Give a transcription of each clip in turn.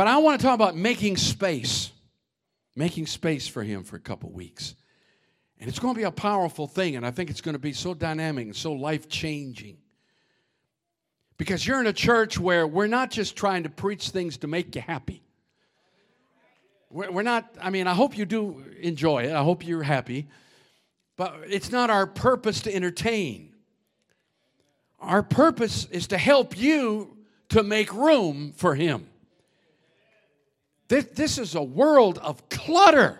But I want to talk about making space, making space for Him for a couple weeks. And it's going to be a powerful thing, and I think it's going to be so dynamic and so life changing. Because you're in a church where we're not just trying to preach things to make you happy. We're not, I mean, I hope you do enjoy it. I hope you're happy. But it's not our purpose to entertain. Our purpose is to help you to make room for Him. This, this is a world of clutter.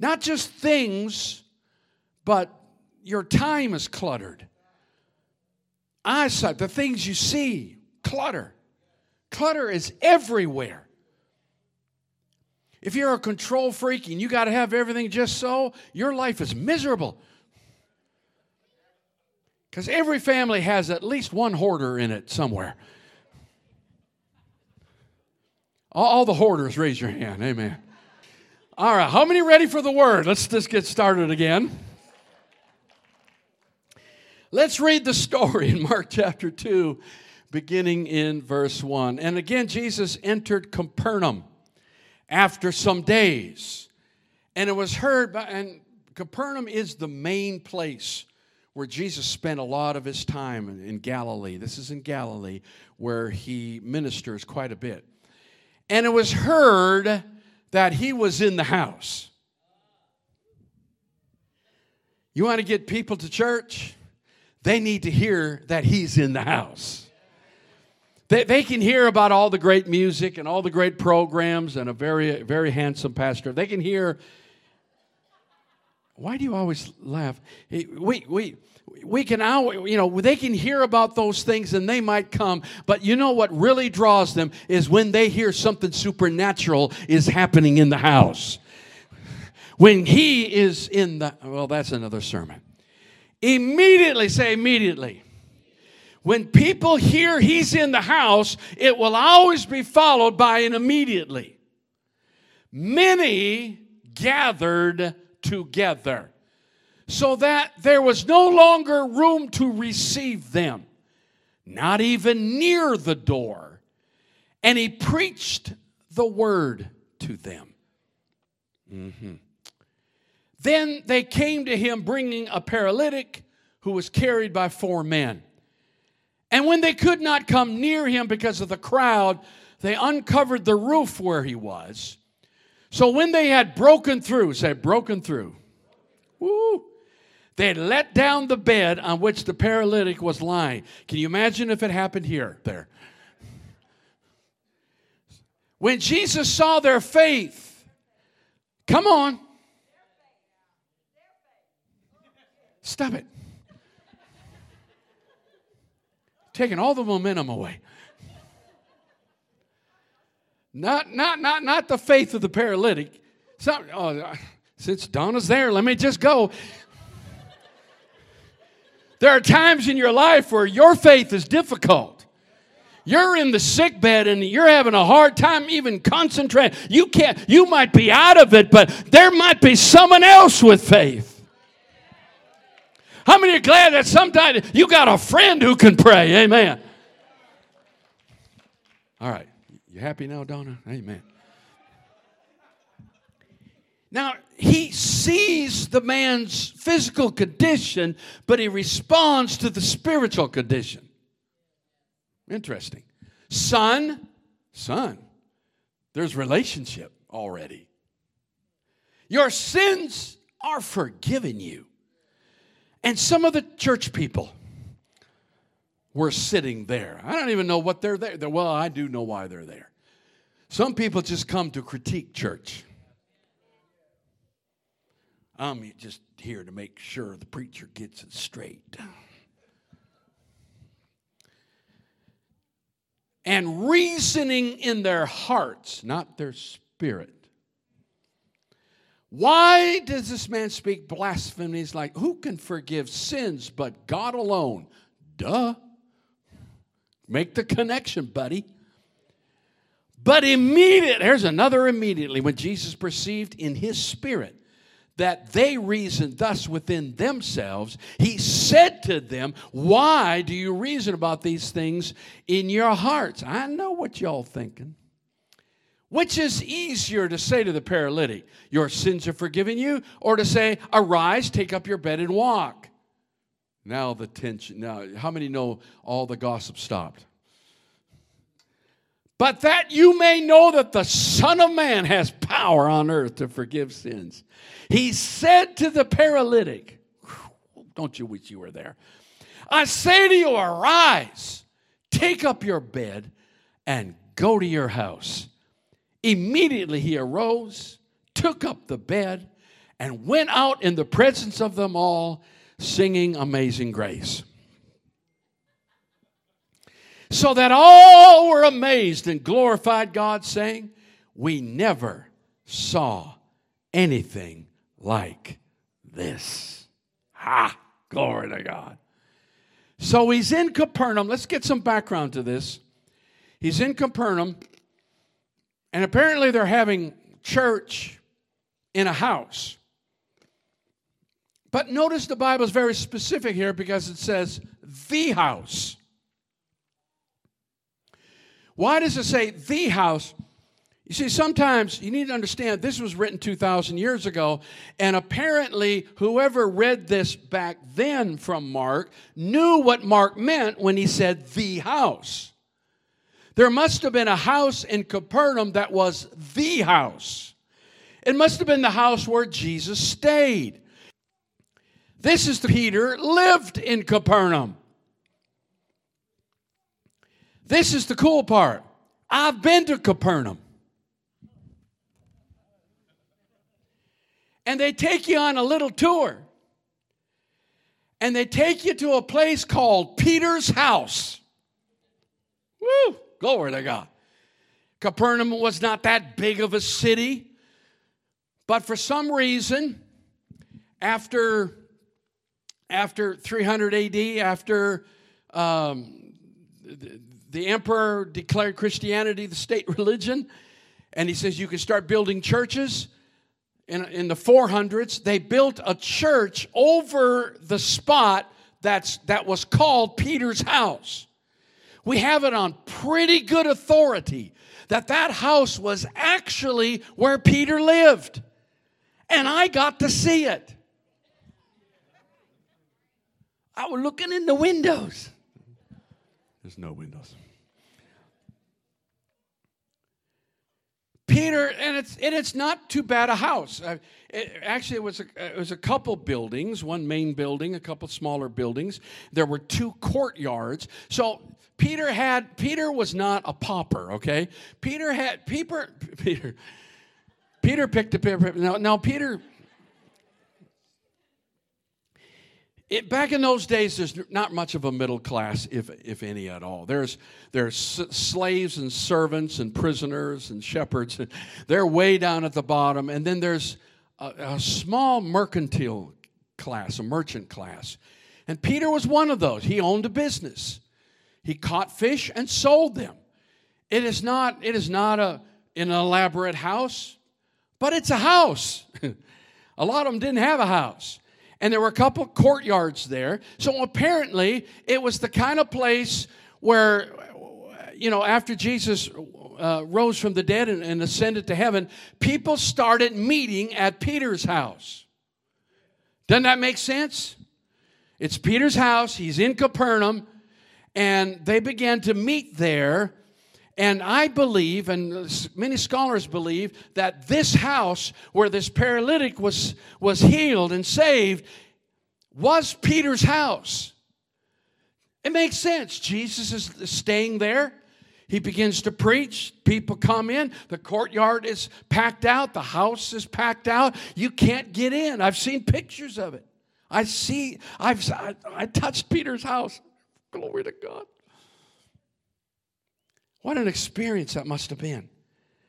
Not just things, but your time is cluttered. Eyesight, the things you see, clutter. Clutter is everywhere. If you're a control freak and you got to have everything just so, your life is miserable. Because every family has at least one hoarder in it somewhere. All the hoarders, raise your hand. Amen. All right, how many ready for the word? Let's just get started again. Let's read the story in Mark chapter 2, beginning in verse 1. And again, Jesus entered Capernaum after some days. And it was heard by, and Capernaum is the main place where Jesus spent a lot of his time in Galilee. This is in Galilee where he ministers quite a bit. And it was heard that he was in the house. You want to get people to church? They need to hear that he's in the house. They, they can hear about all the great music and all the great programs and a very, very handsome pastor. They can hear. Why do you always laugh? We, we, we can, you know, they can hear about those things and they might come, but you know what really draws them is when they hear something supernatural is happening in the house. When he is in the, well, that's another sermon. Immediately, say immediately. When people hear he's in the house, it will always be followed by an immediately. Many gathered together so that there was no longer room to receive them, not even near the door. And he preached the word to them. Mm-hmm. Then they came to him bringing a paralytic who was carried by four men. And when they could not come near him because of the crowd, they uncovered the roof where he was. So when they had broken through, say, broken through, woo, they let down the bed on which the paralytic was lying. Can you imagine if it happened here, there? When Jesus saw their faith, come on. Stop it. Taking all the momentum away. Not, not, not, not the faith of the paralytic. Some, oh, since Donna's there, let me just go. There are times in your life where your faith is difficult. You're in the sick bed and you're having a hard time even concentrating. You can't, you might be out of it, but there might be someone else with faith. How many are glad that sometimes you got a friend who can pray? Amen. All right. You happy now, Donna? Amen. Now, he sees the man's physical condition, but he responds to the spiritual condition. Interesting. Son, son, there's relationship already. Your sins are forgiven you. And some of the church people were sitting there. I don't even know what they're there. Well, I do know why they're there. Some people just come to critique church. I'm just here to make sure the preacher gets it straight. And reasoning in their hearts, not their spirit. Why does this man speak blasphemies like, who can forgive sins but God alone? Duh. Make the connection, buddy. But immediately, there's another immediately, when Jesus perceived in his spirit that they reasoned thus within themselves, he said to them, Why do you reason about these things in your hearts? I know what y'all thinking. Which is easier to say to the paralytic, Your sins are forgiven you, or to say, Arise, take up your bed, and walk? Now the tension. Now, how many know all the gossip stopped? But that you may know that the Son of Man has power on earth to forgive sins. He said to the paralytic, Don't you wish you were there? I say to you, arise, take up your bed, and go to your house. Immediately he arose, took up the bed, and went out in the presence of them all, singing Amazing Grace. So that all were amazed and glorified God, saying, We never saw anything like this. Ha! Glory to God. So he's in Capernaum. Let's get some background to this. He's in Capernaum. And apparently they're having church in a house. But notice the Bible is very specific here because it says the house. Why does it say the house? You see, sometimes you need to understand this was written 2,000 years ago, and apparently, whoever read this back then from Mark knew what Mark meant when he said the house. There must have been a house in Capernaum that was the house. It must have been the house where Jesus stayed. This is the Peter lived in Capernaum. This is the cool part. I've been to Capernaum. And they take you on a little tour. And they take you to a place called Peter's house. Woo! Glory to God. Capernaum was not that big of a city, but for some reason, after, after 300 AD, after um, the, the emperor declared Christianity the state religion, and he says you can start building churches. In, in the 400s, they built a church over the spot that's, that was called Peter's house we have it on pretty good authority that that house was actually where Peter lived. And I got to see it. I was looking in the windows. There's no windows. Peter, and it's and it's not too bad a house. Uh, it, actually, it was a, it was a couple buildings, one main building, a couple smaller buildings. There were two courtyards. So Peter had Peter was not a pauper, okay? Peter had Peter Peter Peter picked a paper. Now, now Peter it, back in those days, there's not much of a middle class, if, if any at all. There's, there's slaves and servants and prisoners and shepherds. They're way down at the bottom. And then there's a, a small mercantile class, a merchant class. And Peter was one of those. He owned a business. He caught fish and sold them. It is not, it is not a, an elaborate house, but it's a house. a lot of them didn't have a house. And there were a couple courtyards there. So apparently, it was the kind of place where, you know, after Jesus uh, rose from the dead and, and ascended to heaven, people started meeting at Peter's house. Doesn't that make sense? It's Peter's house. He's in Capernaum and they began to meet there. And I believe, and many scholars believe, that this house where this paralytic was, was healed and saved was Peter's house. It makes sense. Jesus is staying there. He begins to preach. People come in. The courtyard is packed out. The house is packed out. You can't get in. I've seen pictures of it. I see, I've, I, I touched Peter's house. Glory to God. What an experience that must have been.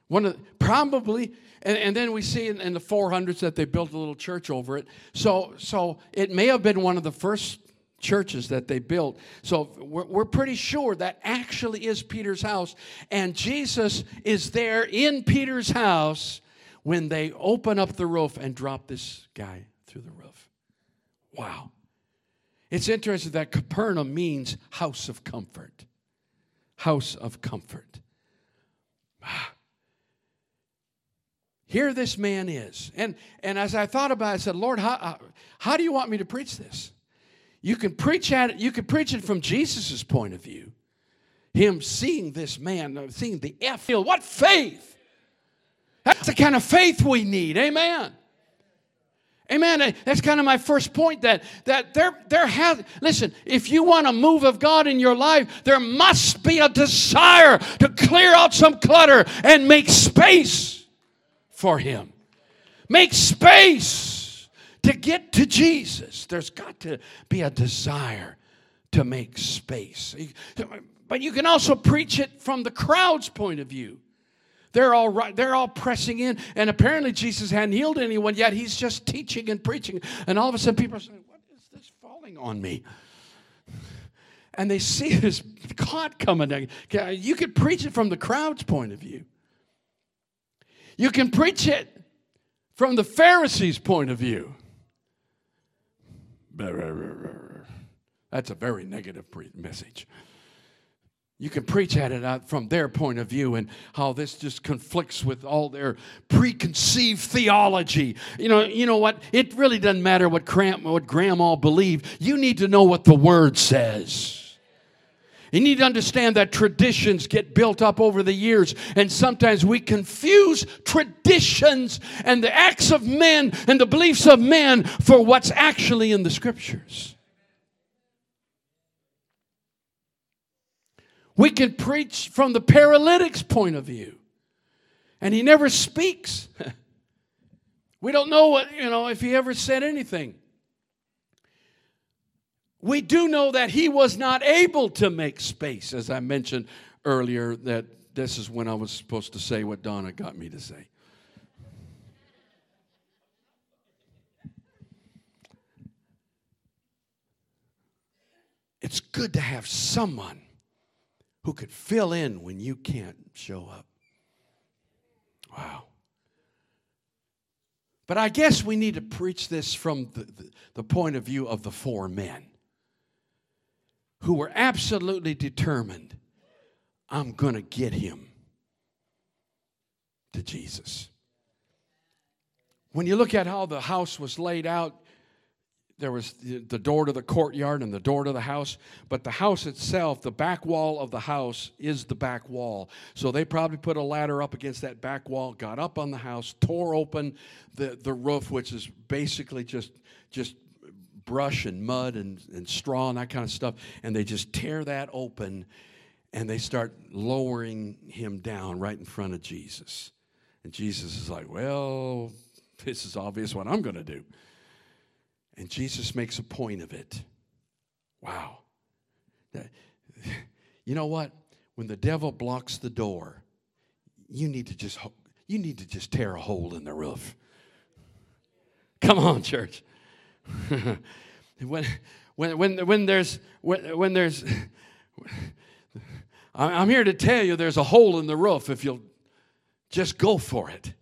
One of probably, and, and then we see in, in, the 400s that they built a little church over it. So, so it may have been one of the first churches that they built. So we're, we're pretty sure that actually is Peter's house. And Jesus is there in Peter's house when they open up the roof and drop this guy through the roof. Wow. It's interesting that Capernaum means house of comfort. House of comfort. Here this man is. And, and as I thought about it, I said, Lord, how, how do you want me to preach this? You can preach at it, you can preach it from Jesus' point of view. Him seeing this man, uh, seeing the F. Field. What faith! That's the kind of faith we need. Amen. Amen. That's kind of my first point that, that there, there has, listen, if you want a move of God in your life, there must be a desire to clear out some clutter and make space for Him. Make space to get to Jesus. There's got to be a desire to make space. But you can also preach it from the crowd's point of view. They're all right, they're all pressing in, and apparently Jesus hadn't healed anyone yet. He's just teaching and preaching. And all of a sudden, people are saying, What is this falling on me? And they see this God coming down. You could preach it from the crowd's point of view. You can preach it from the Pharisees' point of view. That's a very negative message. You can preach at it uh, from their point of view and how this just conflicts with all their preconceived theology. You know, you know what? It really doesn't matter what, Graham, what grandma believed. You need to know what the Word says. You need to understand that traditions get built up over the years, and sometimes we confuse traditions and the acts of men and the beliefs of men for what's actually in the scriptures. We can preach from the paralytic's point of view, and he never speaks. we don't know what, you know, if he ever said anything we do know that he was not able to make space, as I mentioned earlier, that this is when I was supposed to say what Donna got me to say. It's good to have someone who could fill in when you can't show up. Wow. But I guess we need to preach this from the, the, the point of view of the four men who were absolutely determined I'm going to get him to Jesus. When you look at how the house was laid out, there was the door to the courtyard and the door to the house, but the house itself, the back wall of the house, is the back wall. So they probably put a ladder up against that back wall, got up on the house, tore open the, the roof, which is basically just, just brush and mud and, and straw and that kind of stuff, and they just tear that open and they start lowering him down right in front of Jesus. And Jesus is like, Well, this is obvious what I'm going to do. And Jesus makes a point of it. Wow. You know what? When the devil blocks the door, you need to just you need to just tear a hole in the roof. Come on, church. when, when, when, when there's, when, when there's, I'm here to tell you there's a hole in the roof if you'll just go for it.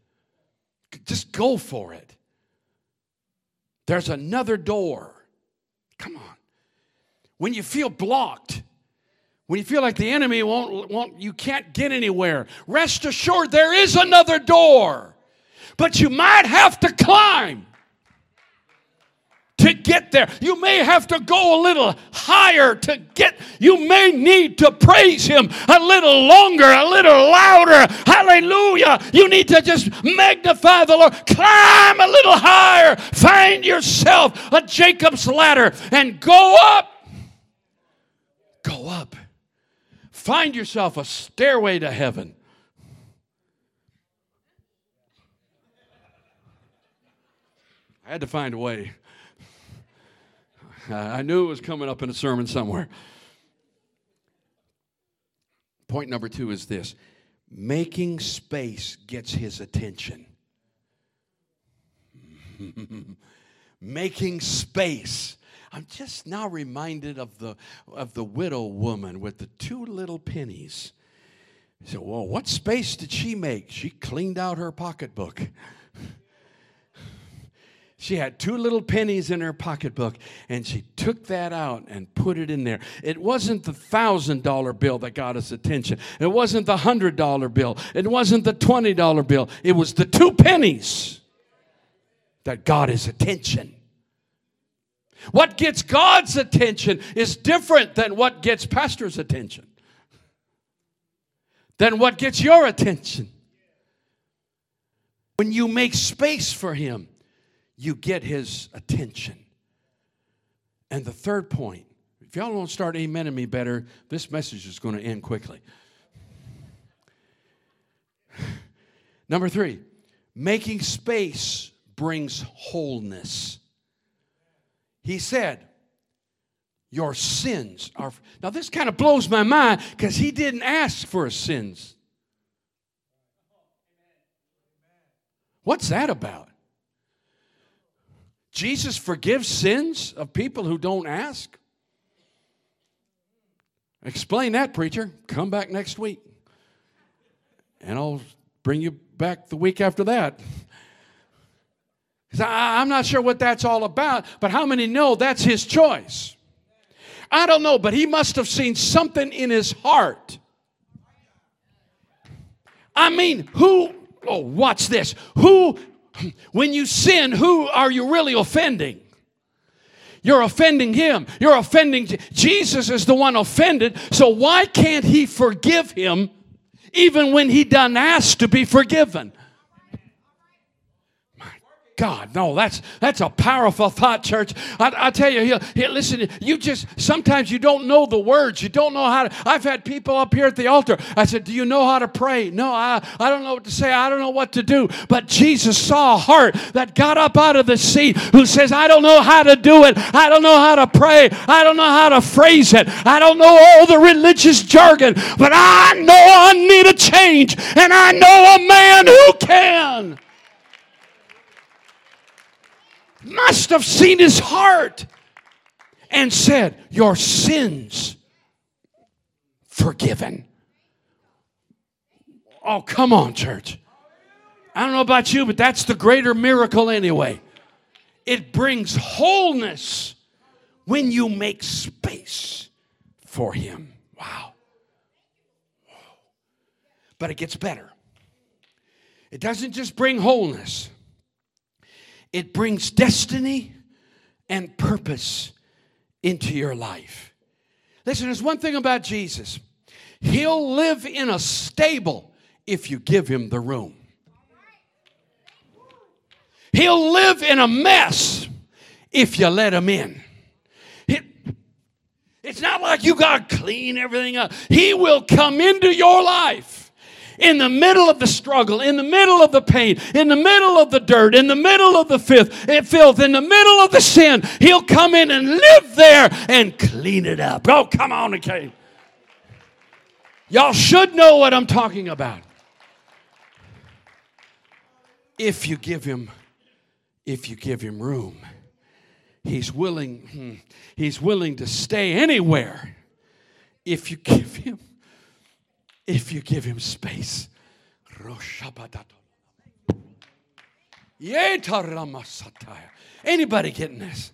Just go for it. There's another door. Come on. When you feel blocked, when you feel like the enemy won't, won't you can't get anywhere, rest assured there is another door. But you might have to climb get there. You may have to go a little higher to get, you may need to praise Him a little longer, a little louder. Hallelujah. You need to just magnify the Lord. Climb a little higher. Find yourself a Jacob's ladder and go up. Go up. Find yourself a stairway to heaven. I had to find a way. I knew it was coming up in a sermon somewhere. Point number two is this making space gets his attention. making space. I'm just now reminded of the, of the widow woman with the two little pennies. Said, Well, what space did she make? She cleaned out her pocketbook. She had two little pennies in her pocketbook, and she took that out and put it in there. It wasn't the thousand dollar bill that got us attention. It wasn't the hundred dollar bill. It wasn't the twenty dollar bill. It was the two pennies that got his attention. What gets God's attention is different than what gets pastor's attention, than what gets your attention. When you make space for him, you get his attention. And the third point, if y'all don't start amening me better, this message is going to end quickly. Number three, making space brings wholeness. He said, Your sins are. Now, this kind of blows my mind because he didn't ask for his sins. What's that about? Jesus forgives sins of people who don't ask? Explain that, preacher. Come back next week. And I'll bring you back the week after that. I'm not sure what that's all about, but how many know that's his choice? I don't know, but he must have seen something in his heart. I mean, who, oh, watch this. Who when you sin, who are you really offending? You're offending him. You're offending Jesus is the one offended. So why can't he forgive him even when he done asked to be forgiven? God, no, that's that's a powerful thought, church. I, I tell you, here, here, listen, you just sometimes you don't know the words. You don't know how to. I've had people up here at the altar. I said, Do you know how to pray? No, I, I don't know what to say. I don't know what to do. But Jesus saw a heart that got up out of the seat who says, I don't know how to do it. I don't know how to pray. I don't know how to phrase it. I don't know all the religious jargon, but I know I need a change, and I know a man who can. Must have seen his heart and said, Your sins forgiven. Oh, come on, church. I don't know about you, but that's the greater miracle anyway. It brings wholeness when you make space for Him. Wow. But it gets better. It doesn't just bring wholeness, it brings destiny and purpose into your life. Listen, there's one thing about Jesus He'll live in a stable if you give him the room. He'll live in a mess if you let him in. it's not like you got to clean everything up. He will come into your life in the middle of the struggle, in the middle of the pain, in the middle of the dirt, in the middle of the filth, eh, filth, in the middle of the sin, He'll come in and live there and clean it up. Oh, come on, okay. Y'all should know what I'm talking about. If you give Him, if you give Him room, He's willing, hmm, He's willing to stay anywhere if you give Him if you give him space. Anybody getting this?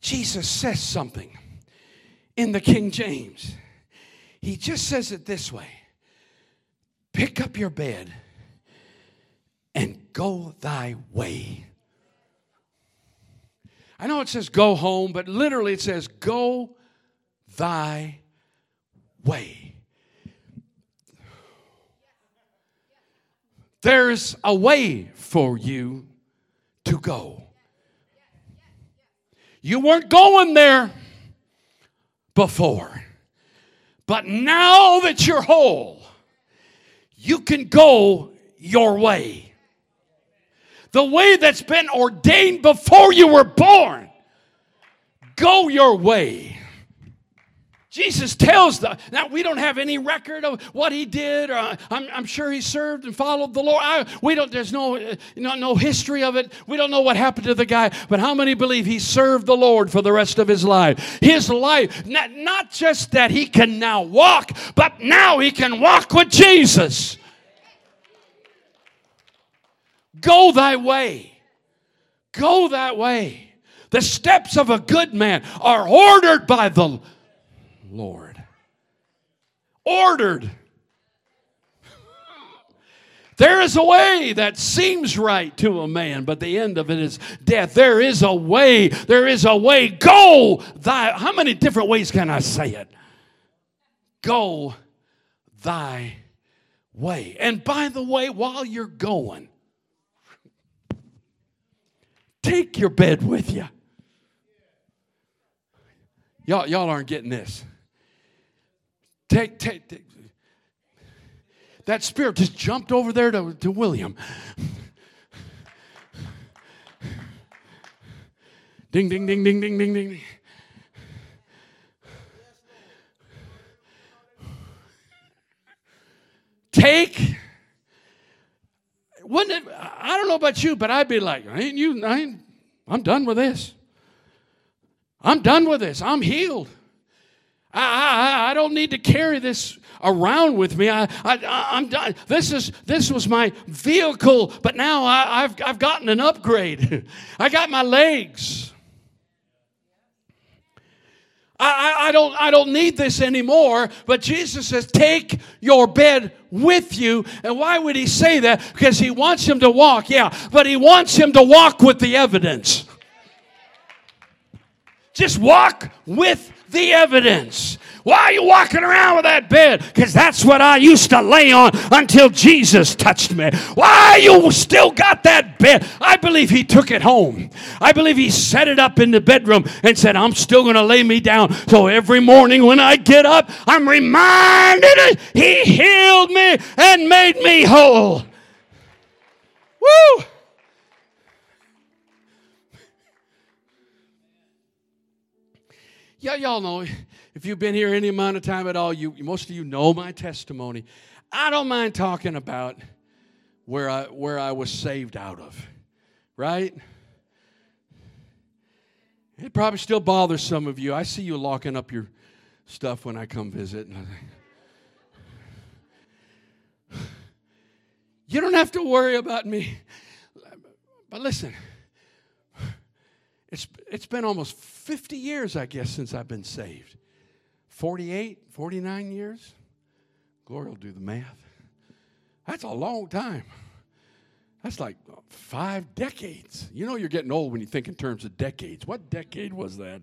Jesus says something in the King James. He just says it this way Pick up your bed and go thy way. I know it says go home, but literally it says go thy way. There's a way for you to go. You weren't going there before, but now that you're whole, you can go your way. The way that's been ordained before you were born. Go your way. Jesus tells the now we don't have any record of what he did, or uh, I'm, I'm sure he served and followed the Lord. I, we don't. There's no, uh, no no history of it. We don't know what happened to the guy. But how many believe he served the Lord for the rest of his life? His life, not, not just that he can now walk, but now he can walk with Jesus. Go thy way. Go that way. The steps of a good man are ordered by the Lord. Ordered. There is a way that seems right to a man, but the end of it is death. There is a way. There is a way. Go thy. How many different ways can I say it? Go thy way. And by the way, while you're going, take your bed with you. Y'all, y'all aren't getting this. Take, take, take. That spirit just jumped over there to, to William. ding, ding, ding, ding, ding, ding, ding. Take. Wouldn't it? I don't know about you, but I'd be like, I ain't you? I ain't, I'm done with this. I'm done with this. I'm healed. I, I, I don't need to carry this around with me. I, I, am done. This, is, this was my vehicle, but now I, have I've gotten an upgrade. I got my legs. I, I, don't, I don't need this anymore. But Jesus says, take your bed with you. And why would he say that? Because he wants him to walk, yeah, but he wants him to walk with the evidence. Just walk with the evidence. Why are you walking around with that bed? Because that's what I used to lay on until Jesus touched me. Why you still got that bed? I believe he took it home. I believe he set it up in the bedroom and said, I'm still going to lay me down. So every morning when I get up, I'm reminded he healed me and made me whole. Woo! Yeah, y'all know, if you've been here any amount of time at all, you most of you know my testimony. I don't mind talking about where I where I was saved out of. Right? It probably still bothers some of you. I see you locking up your stuff when I come visit. You don't have to worry about me. But listen, it's, it's been almost 50 years, I guess, since I've been saved. 48, 49 years? Glory will do the math. That's a long time. That's like five decades. You know, you're getting old when you think in terms of decades. What decade was that?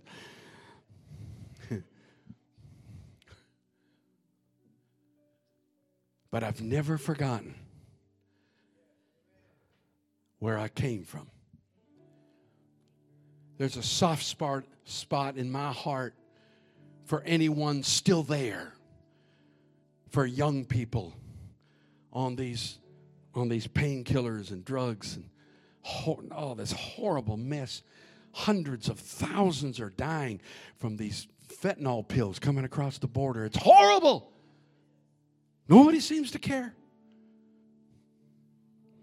but I've never forgotten where I came from. There's a soft spot, spot in my heart for anyone still there, for young people on these, on these painkillers and drugs and oh, this horrible mess. Hundreds of thousands are dying from these fentanyl pills coming across the border. It's horrible. Nobody seems to care.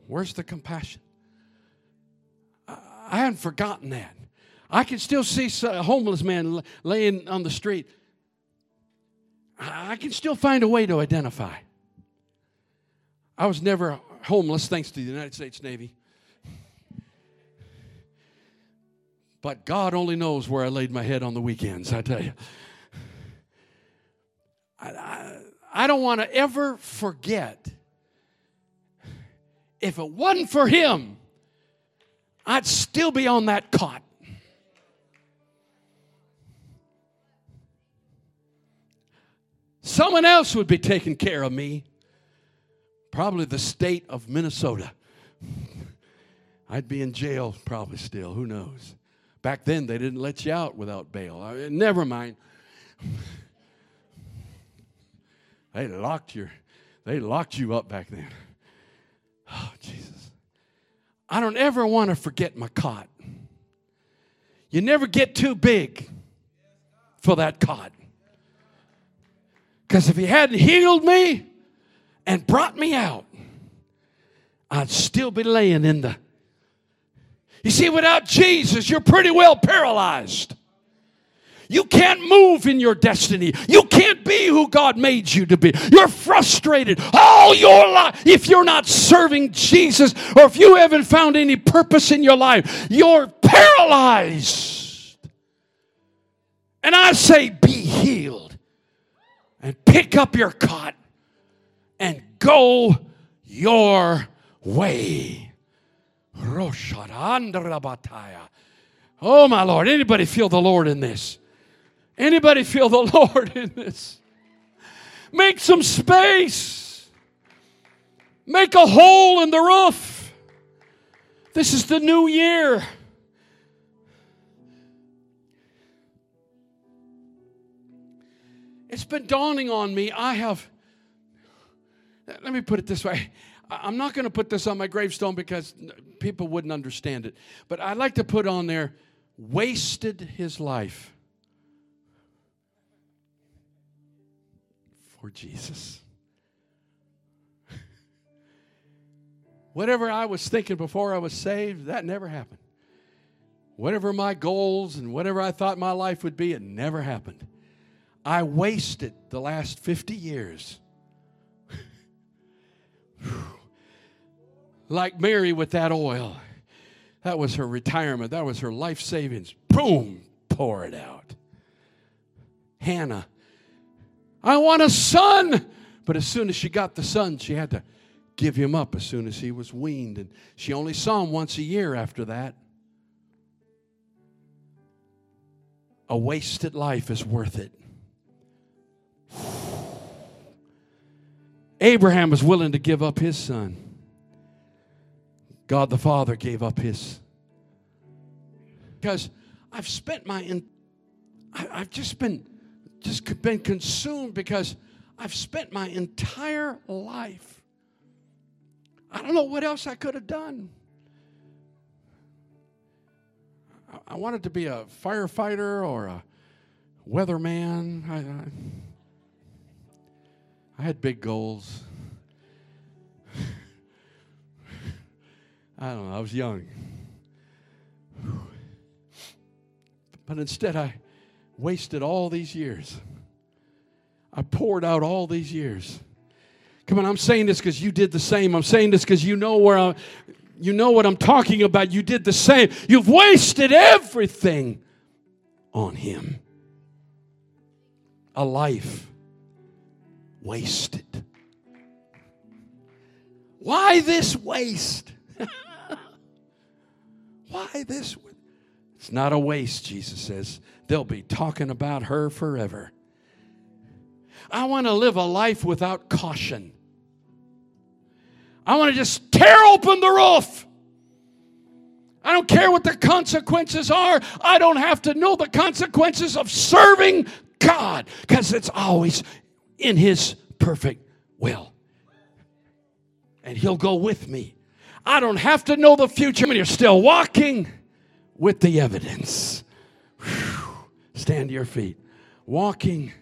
Where's the compassion? I haven't forgotten that. I can still see a homeless man laying on the street. I can still find a way to identify. I was never homeless thanks to the United States Navy. But God only knows where I laid my head on the weekends, I tell you. I, I, I don't want to ever forget if it wasn't for Him, I'd still be on that cot. Someone else would be taking care of me. Probably the state of Minnesota. I'd be in jail probably still. Who knows? Back then, they didn't let you out without bail. I, eh, never mind. they locked your, they locked you up back then. Oh, Jesus. I don't ever want to forget my cot. You never get too big for that cot. Because if He hadn't healed me and brought me out, I'd still be laying in the. You see, without Jesus, you're pretty well paralyzed. You can't move in your destiny. You can't be who God made you to be. You're frustrated all your life. If you're not serving Jesus or if you haven't found any purpose in your life, you're paralyzed. And I say, be healed and pick up your cot and go your way. Oh, my Lord. Anybody feel the Lord in this? Anybody feel the Lord in this? Make some space. Make a hole in the roof. This is the new year. It's been dawning on me. I have, let me put it this way. I'm not going to put this on my gravestone because people wouldn't understand it. But I'd like to put on there, wasted his life. for Jesus. Whatever I was thinking before I was saved, that never happened. Whatever my goals and whatever I thought my life would be, it never happened. I wasted the last 50 years. like Mary with that oil. That was her retirement. That was her life savings. Boom, pour it out. Hannah I want a son. But as soon as she got the son, she had to give him up as soon as he was weaned. And she only saw him once a year after that. A wasted life is worth it. Abraham was willing to give up his son. God the Father gave up his. Because I've spent my, in, I, I've just been just been consumed because I've spent my entire life. I don't know what else I could have done. I wanted to be a firefighter or a weatherman. I, I, I had big goals. I don't know, I was young. But instead, I, wasted all these years. I poured out all these years. Come on, I'm saying this because you did the same. I'm saying this because you know where I, you know what I'm talking about. You did the same. You've wasted everything on him. A life wasted. Why this waste? Why this? It's not a waste, Jesus says. They'll be talking about her forever. I want to live a life without caution. I want to just tear open the roof. I don't care what the consequences are. I don't have to know the consequences of serving God because it's always in His perfect will. And He'll go with me. I don't have to know the future. Mean, you're still walking with the evidence. Whew. Stand to your feet. Walking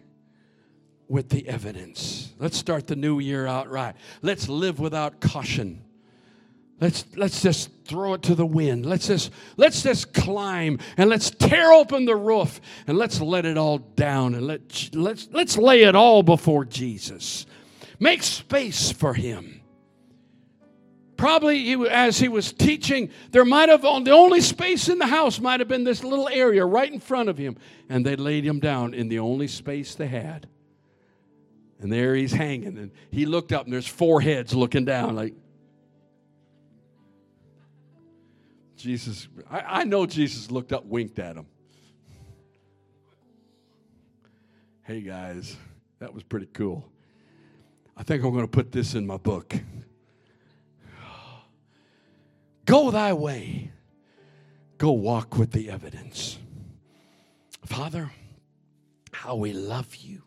with the evidence. Let's start the new year out right. Let's live without caution. Let's let's just throw it to the wind. Let's just let's just climb and let's tear open the roof and let's let it all down and let let's let's lay it all before Jesus. Make space for him. Probably he, as he was teaching, there might have the only space in the house might have been this little area right in front of him, and they laid him down in the only space they had. And there he's hanging, and he looked up, and there's four heads looking down, like Jesus. I, I know Jesus looked up, winked at him. Hey guys, that was pretty cool. I think I'm going to put this in my book. Go thy way. Go walk with the evidence. Father, how we love you.